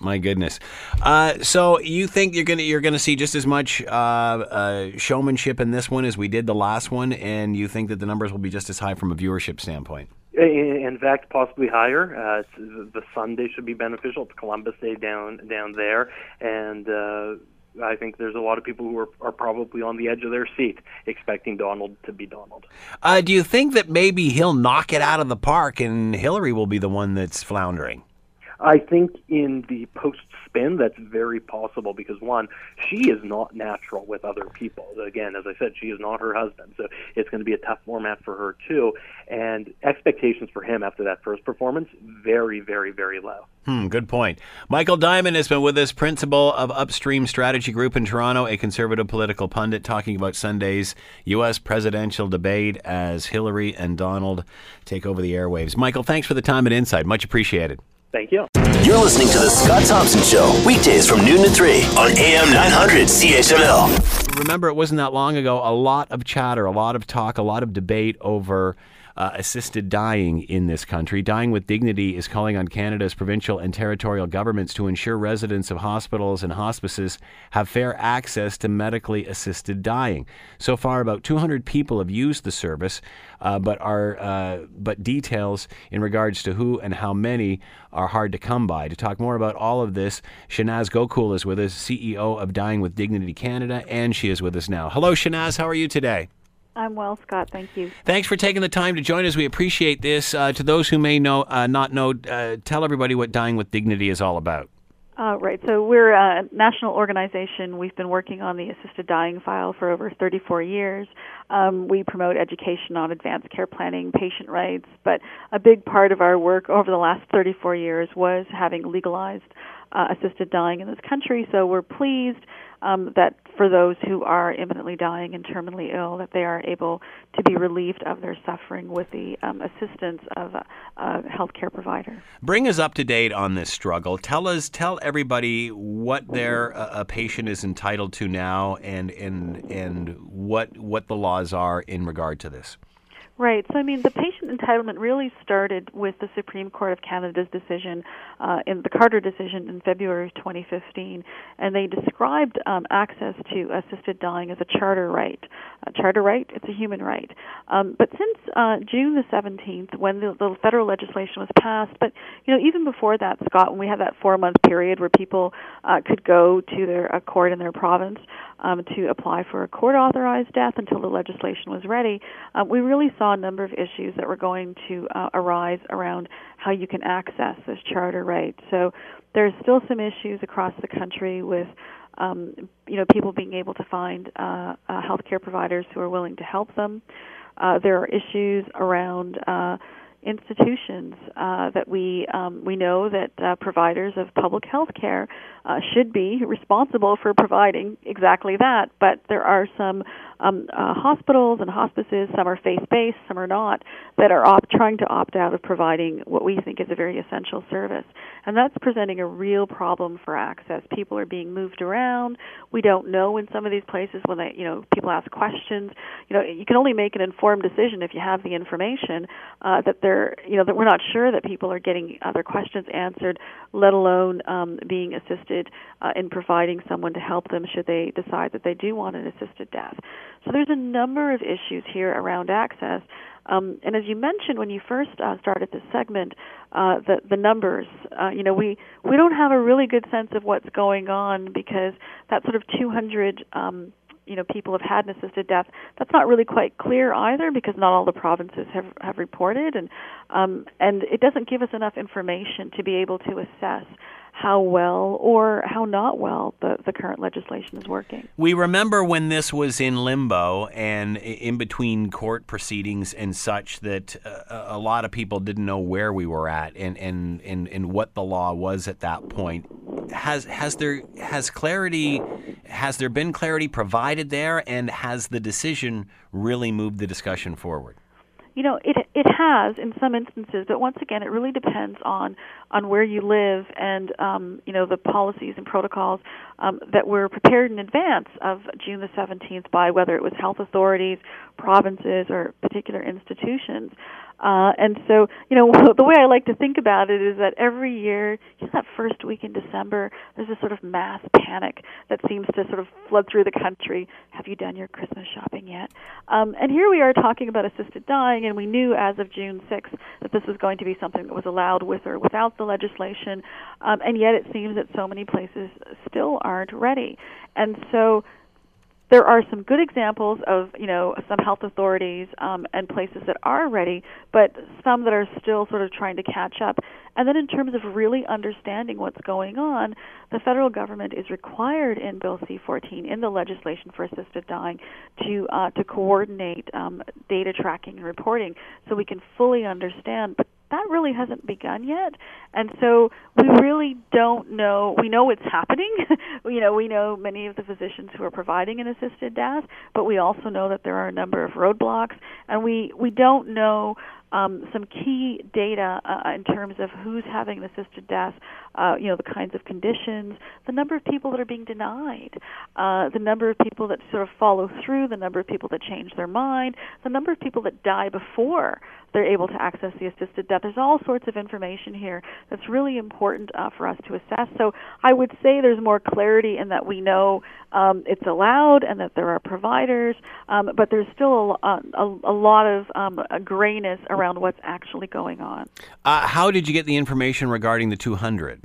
S2: My goodness. Uh, so you think you're gonna you're gonna see just as much uh, uh, showmanship in this one as we did the last one, and you think that the numbers will be just as high from a viewership standpoint?
S4: In fact, possibly higher. Uh, the Sunday should be beneficial. It's Columbus Day down down there, and uh, I think there's a lot of people who are, are probably on the edge of their seat expecting Donald to be Donald.
S2: Uh, do you think that maybe he'll knock it out of the park and Hillary will be the one that's floundering?
S4: I think in the post spin, that's very possible because one, she is not natural with other people. Again, as I said, she is not her husband, so it's going to be a tough format for her too. And expectations for him after that first performance, very, very, very low.
S2: Hmm, good point. Michael Diamond has been with us, principal of Upstream Strategy Group in Toronto, a conservative political pundit, talking about Sunday's U.S. presidential debate as Hillary and Donald take over the airwaves. Michael, thanks for the time and insight. Much appreciated.
S4: Thank you.
S1: You're listening to The Scott Thompson Show, weekdays from noon to 3 on AM 900 CHML.
S2: Remember, it wasn't that long ago, a lot of chatter, a lot of talk, a lot of debate over uh, assisted dying in this country. Dying with Dignity is calling on Canada's provincial and territorial governments to ensure residents of hospitals and hospices have fair access to medically assisted dying. So far, about 200 people have used the service, uh, but are uh, but details in regards to who and how many are hard to come by. To talk more about all of this, Shanaaz Gokool is with us, CEO of Dying with Dignity Canada, and she is with us now. Hello, Shanaaz. How are you today?
S5: I'm well, Scott. Thank you.
S2: Thanks for taking the time to join us. We appreciate this. Uh, to those who may know, uh, not know, uh, tell everybody what Dying with Dignity is all about.
S5: Uh, right. So we're a national organization. We've been working on the assisted dying file for over 34 years. Um, we promote education on advanced care planning, patient rights, but a big part of our work over the last 34 years was having legalized uh, assisted dying in this country. So we're pleased um, that for those who are imminently dying and terminally ill, that they are able to be relieved of their suffering with the um, assistance of a, a healthcare provider.
S2: Bring us up to date on this struggle. Tell us, tell everybody what their uh, a patient is entitled to now, and and and what what the laws are in regard to this.
S5: Right. So, I mean, the patient entitlement really started with the Supreme Court of Canada's decision uh, in the Carter decision in February of 2015, and they described um, access to assisted dying as a charter right. A charter right, it's a human right. Um, but since uh, June the 17th, when the, the federal legislation was passed, but you know, even before that, Scott, when we had that four-month period where people uh, could go to their a court in their province um, to apply for a court-authorized death until the legislation was ready, uh, we really saw a number of issues that were going to uh, arise around how you can access this charter right. So there's still some issues across the country with um, you know people being able to find uh, uh, healthcare providers who are willing to help them. Uh, there are issues around uh, institutions uh, that we um, we know that uh, providers of public health care uh, should be responsible for providing exactly that. But there are some um, uh, hospitals and hospices, some are faith based, some are not, that are op- trying to opt out of providing what we think is a very essential service. And that's presenting a real problem for access. People are being moved around. We don't know in some of these places when they, you know, people ask questions. You know, you can only make an informed decision if you have the information uh, that they're, you know, that we're not sure that people are getting other questions answered, let alone um, being assisted uh, in providing someone to help them should they decide that they do want an assisted death. So there's a number of issues here around access. Um, and as you mentioned when you first uh, started this segment, uh, the the numbers, uh, you know, we we don't have a really good sense of what's going on because that sort of 200 um, you know people have had an assisted death that's not really quite clear either because not all the provinces have have reported and um, and it doesn't give us enough information to be able to assess how well or how not well the, the current legislation is working.
S2: We remember when this was in limbo and in between court proceedings and such that uh, a lot of people didn't know where we were at and, and, and, and what the law was at that point. Has has there has clarity has there been clarity provided there and has the decision really moved the discussion forward?
S5: You know, it it has in some instances, but once again, it really depends on on where you live and um, you know the policies and protocols um, that were prepared in advance of June the 17th by whether it was health authorities, provinces, or particular institutions. Uh, and so, you know, the way I like to think about it is that every year, you know, that first week in December, there's this sort of mass panic that seems to sort of flood through the country. Have you done your Christmas shopping yet? Um, and here we are talking about assisted dying, and we knew as of June 6th that this was going to be something that was allowed with or without the legislation. Um, and yet, it seems that so many places still aren't ready. And so, there are some good examples of you know some health authorities um, and places that are ready, but some that are still sort of trying to catch up. And then in terms of really understanding what's going on, the federal government is required in Bill C-14 in the legislation for assisted dying to uh, to coordinate um, data tracking and reporting so we can fully understand. But that really hasn't begun yet. And so we really don't know. We know it's happening. you know, we know many of the physicians who are providing an assisted death, but we also know that there are a number of roadblocks, and we we don't know um, some key data uh, in terms of who's having an assisted death, uh, you know, the kinds of conditions, the number of people that are being denied, uh, the number of people that sort of follow through, the number of people that change their mind, the number of people that die before they're able to access the assisted death. There's all sorts of information here that's really important uh, for us to assess. So I would say there's more clarity in that we know um, it's allowed and that there are providers, um, but there's still a, a, a lot of um, a grayness around what's actually going on.
S2: Uh, how did you get the information regarding the 200?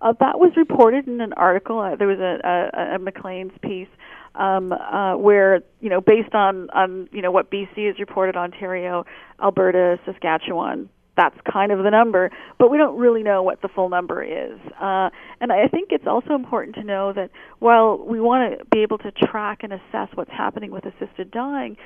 S5: Uh, that was reported in an article. Uh, there was a, a, a Maclean's piece um, uh, where you know based on on you know what BC has reported, Ontario, Alberta, Saskatchewan. That's kind of the number, but we don't really know what the full number is. Uh, and I think it's also important to know that while we want to be able to track and assess what's happening with assisted dying,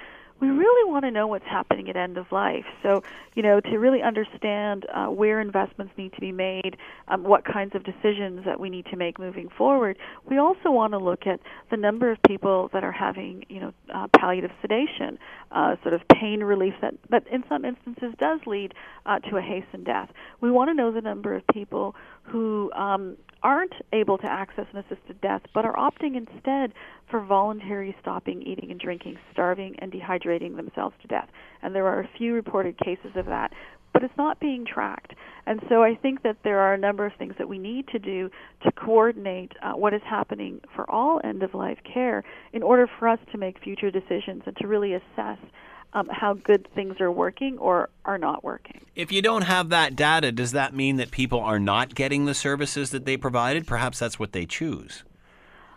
S5: we really want to know what's happening at end of life. So, you know, to really understand uh, where investments need to be made, um, what kinds of decisions that we need to make moving forward, we also want to look at the number of people that are having, you know, uh, palliative sedation, uh, sort of pain relief that, that in some instances does lead uh, to a hastened death. We want to know the number of people who um, aren't able to access an assisted death but are opting instead for voluntary stopping eating and drinking, starving and dehydrating themselves to death. And there are a few reported cases of that, but it's not being tracked. And so I think that there are a number of things that we need to do to coordinate uh, what is happening for all end of life care in order for us to make future decisions and to really assess um, how good things are working or are not working.
S2: If you don't have that data, does that mean that people are not getting the services that they provided? Perhaps that's what they choose.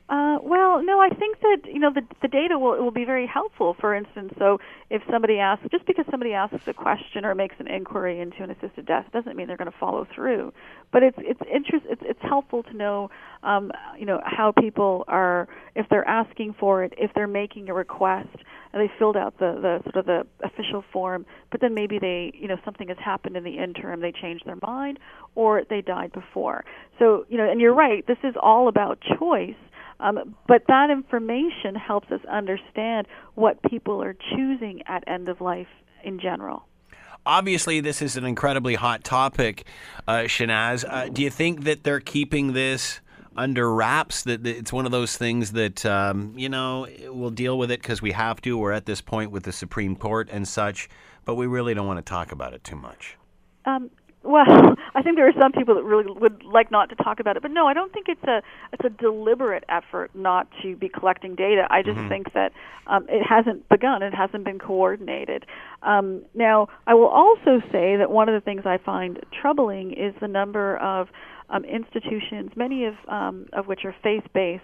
S5: Uh, well, no, I think that you know the the data will will be very helpful. For instance, so if somebody asks, just because somebody asks a question or makes an inquiry into an assisted death, doesn't mean they're going to follow through. But it's it's interest it's it's helpful to know, um, you know, how people are if they're asking for it, if they're making a request, and they filled out the the sort of the official form, but then maybe they you know something has happened in the interim, they changed their mind, or they died before. So you know, and you're right, this is all about choice um, but that information helps us understand what people are choosing at end of life in general.
S2: Obviously, this is an incredibly hot topic, uh, Shanaaz. Uh, do you think that they're keeping this under wraps? That, it's one of those things that um, you know we'll deal with it because we have to. We're at this point with the Supreme Court and such, but we really don't want to talk about it too much.
S5: Um, well, I think there are some people that really would like not to talk about it, but no, I don't think it's a it's a deliberate effort not to be collecting data. I just mm-hmm. think that um, it hasn't begun. It hasn't been coordinated. Um, now, I will also say that one of the things I find troubling is the number of um, institutions, many of um, of which are faith based,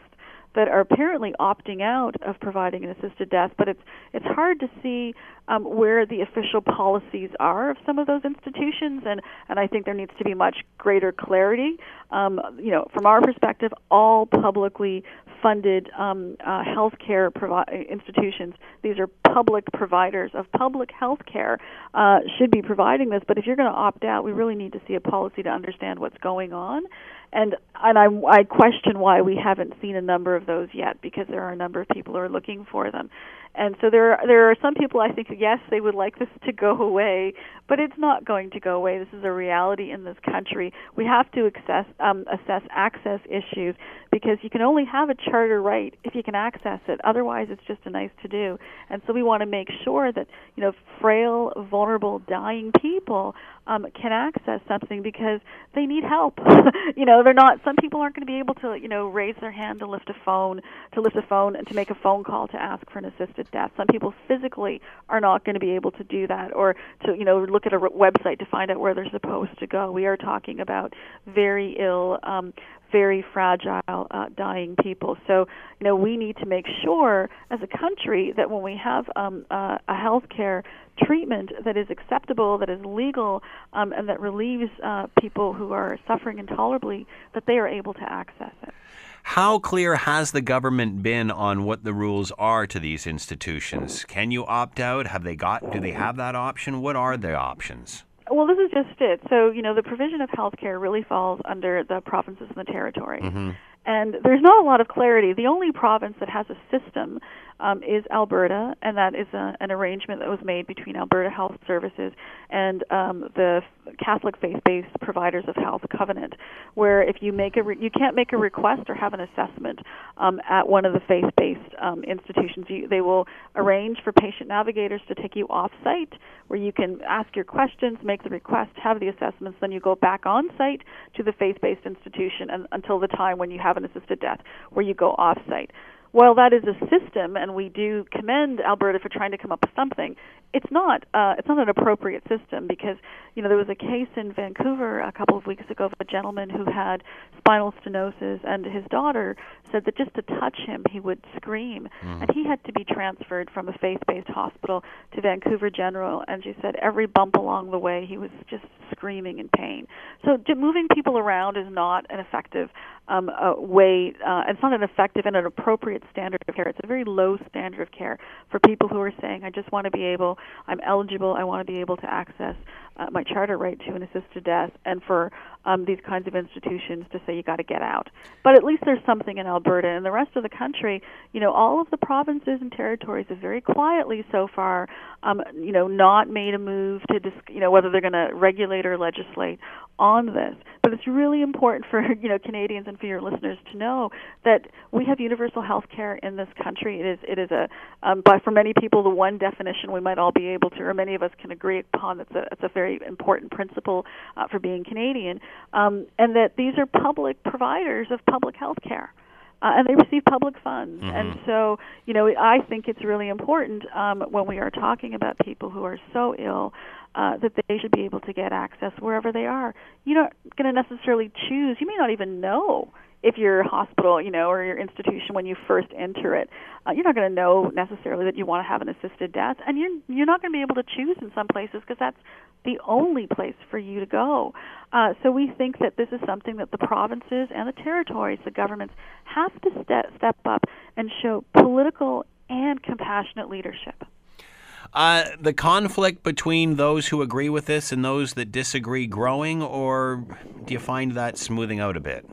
S5: that are apparently opting out of providing an assisted death, but it's it's hard to see um, where the official policies are of some of those institutions, and and I think there needs to be much greater clarity. Um, you know, from our perspective, all publicly funded um, uh, healthcare provi- institutions, these are public providers of public health care, uh, should be providing this. But if you're going to opt out, we really need to see a policy to understand what's going on and and I, I question why we haven't seen a number of those yet because there are a number of people who are looking for them. And so there are, there are some people I think yes they would like this to go away, but it's not going to go away. This is a reality in this country. We have to access, um, assess access issues because you can only have a charter right if you can access it. Otherwise, it's just a nice to do. And so we want to make sure that you know frail, vulnerable, dying people um, can access something because they need help. you know, they're not. Some people aren't going to be able to you know raise their hand to lift a phone, to lift a phone and to make a phone call to ask for an assisted death. Some people physically are not going to be able to do that or to, you know, look at a website to find out where they're supposed to go. We are talking about very ill, um, very fragile, uh, dying people. So, you know, we need to make sure as a country that when we have um, uh, a healthcare treatment that is acceptable, that is legal, um, and that relieves uh, people who are suffering intolerably, that they are able to access it.
S2: How clear has the government been on what the rules are to these institutions? Can you opt out? Have they got? Do they have that option? What are the options?
S5: Well, this is just it. So, you know, the provision of health care really falls under the provinces and the territory.
S2: Mm-hmm.
S5: And there's not a lot of clarity. The only province that has a system um, is Alberta, and that is a, an arrangement that was made between Alberta Health Services and um, the Catholic faith-based providers of health covenant, where if you make a re- you can't make a request or have an assessment um, at one of the faith-based um, institutions. You, they will arrange for patient navigators to take you off-site, where you can ask your questions, make the request, have the assessments, then you go back on-site to the faith-based institution and, until the time when you have an assisted death, where you go off-site while that is a system, and we do commend Alberta for trying to come up with something, it's not uh, it's not an appropriate system because you know there was a case in Vancouver a couple of weeks ago of a gentleman who had spinal stenosis, and his daughter said that just to touch him he would scream, mm-hmm. and he had to be transferred from a faith-based hospital to Vancouver General, and she said every bump along the way he was just screaming in pain. So moving people around is not an effective um, uh, way. Uh, it's not an effective and an appropriate standard of care. It's a very low standard of care for people who are saying, "I just want to be able, I'm eligible, I want to be able to access uh, my charter right to an assisted death," and for um, these kinds of institutions to say you got to get out. But at least there's something in Alberta and the rest of the country. You know, all of the provinces and territories have very quietly so far, um, you know, not made a move to, dis- you know, whether they're going to regulate or legislate on this. But it's really important for you know Canadians and for your listeners to know that we have universal health care in this country. It is it is a um, but for many people the one definition we might all be able to, or many of us can agree upon. That's a it's a very important principle uh, for being Canadian um, and that these are public providers of public health care. Uh, and they receive public funds. Mm-hmm. And so, you know, I think it's really important um, when we are talking about people who are so ill uh, that they should be able to get access wherever they are. You're not going to necessarily choose. You may not even know if your hospital, you know, or your institution when you first enter it, uh, you're not going to know necessarily that you want to have an assisted death, and you're you're not going to be able to choose in some places because that's the only place for you to go. Uh, so we think that this is something that the provinces and the territories, the governments, have to step step up and show political and compassionate leadership.
S2: Uh, the conflict between those who agree with this and those that disagree growing, or do you find that smoothing out a bit?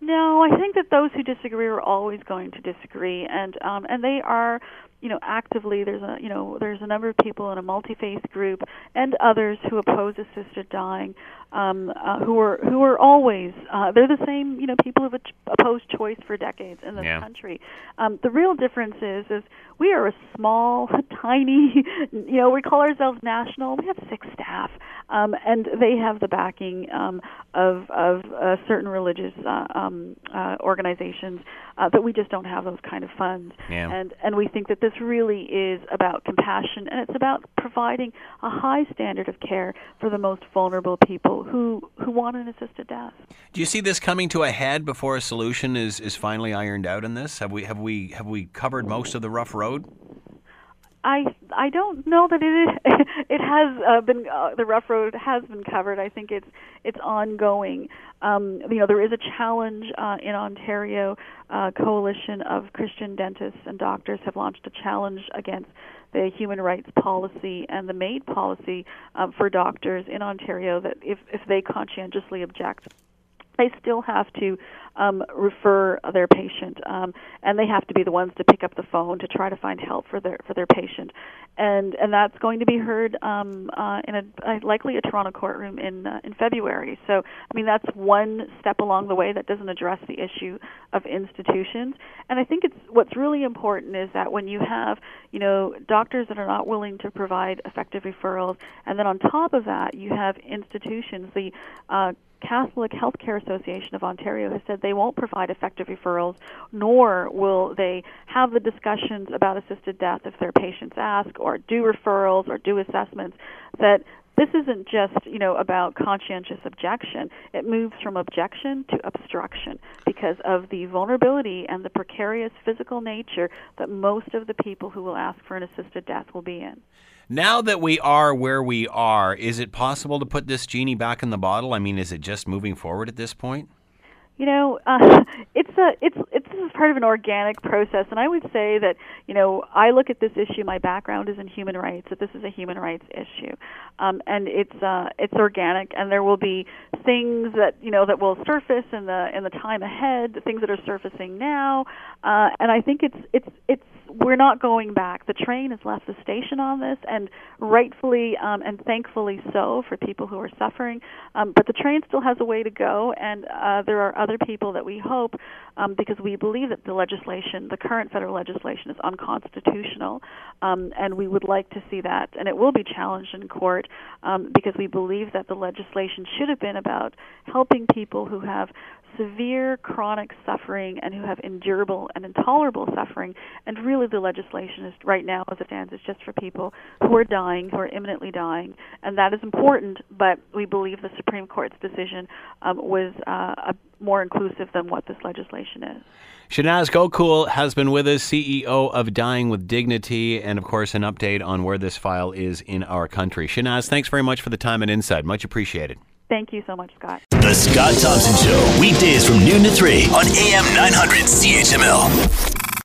S5: No, I think that those who disagree are always going to disagree, and um, and they are, you know, actively. There's a you know there's a number of people in a multi faith group and others who oppose assisted dying um, uh, who are who are always uh, they're the same you know people who've opposed choice for decades in this
S2: yeah.
S5: country. Um, the real difference is is we are a small, tiny you know we call ourselves national. We have six staff, um, and they have the backing um, of of uh, certain religious uh, um, uh, organizations, uh, but we just don't have those kind of funds.
S2: Yeah.
S5: And and we think that this really is about compassion, and it's about providing a high standard of care for the most vulnerable people who who want an assisted death.
S2: Do you see this coming to a head before a solution is, is finally ironed out in this? Have we have we have we covered most of the rough road?
S5: I I don't know that it it has uh, been uh, the rough road has been covered. I think it's it's ongoing. Um, you know, there is a challenge uh, in Ontario. Uh, coalition of Christian dentists and doctors have launched a challenge against the human rights policy and the MAID policy um, for doctors in Ontario that if if they conscientiously object they still have to um, refer their patient, um, and they have to be the ones to pick up the phone to try to find help for their for their patient, and and that's going to be heard um, uh, in a, likely a Toronto courtroom in uh, in February. So I mean that's one step along the way that doesn't address the issue of institutions, and I think it's what's really important is that when you have you know doctors that are not willing to provide effective referrals, and then on top of that you have institutions the uh, Catholic Healthcare Association of Ontario has said they won't provide effective referrals, nor will they have the discussions about assisted death if their patients ask, or do referrals or do assessments. That this isn't just you know about conscientious objection. It moves from objection to obstruction because of the vulnerability and the precarious physical nature that most of the people who will ask for an assisted death will be in.
S2: Now that we are where we are, is it possible to put this genie back in the bottle? I mean, is it just moving forward at this point?
S5: You know, uh, it's a it's it's part of an organic process. And I would say that, you know, I look at this issue. My background is in human rights. That this is a human rights issue, um, and it's uh, it's organic. And there will be things that you know that will surface in the in the time ahead. Things that are surfacing now, uh, and I think it's it's it's we're not going back. The train has left the station on this, and rightfully um, and thankfully so for people who are suffering. Um, but the train still has a way to go, and uh, there are other people that we hope, um, because we believe that the legislation, the current federal legislation, is unconstitutional, um, and we would like to see that, and it will be challenged in court um, because we believe that the legislation should have been about helping people who have severe chronic suffering and who have endurable and intolerable suffering. And really, the legislation is right now, as it stands, is just for people who are dying, who are imminently dying, and that is important. But we believe the Supreme Court's decision um, was uh, more inclusive than what this legislation is.
S2: Shanaaz Gokool has been with us, CEO of Dying with Dignity, and of course, an update on where this file is in our country. Shanaaz, thanks very much for the time and insight. Much appreciated.
S5: Thank you so much, Scott.
S1: The Scott Thompson Show, weekdays from noon to 3 on AM 900 CHML.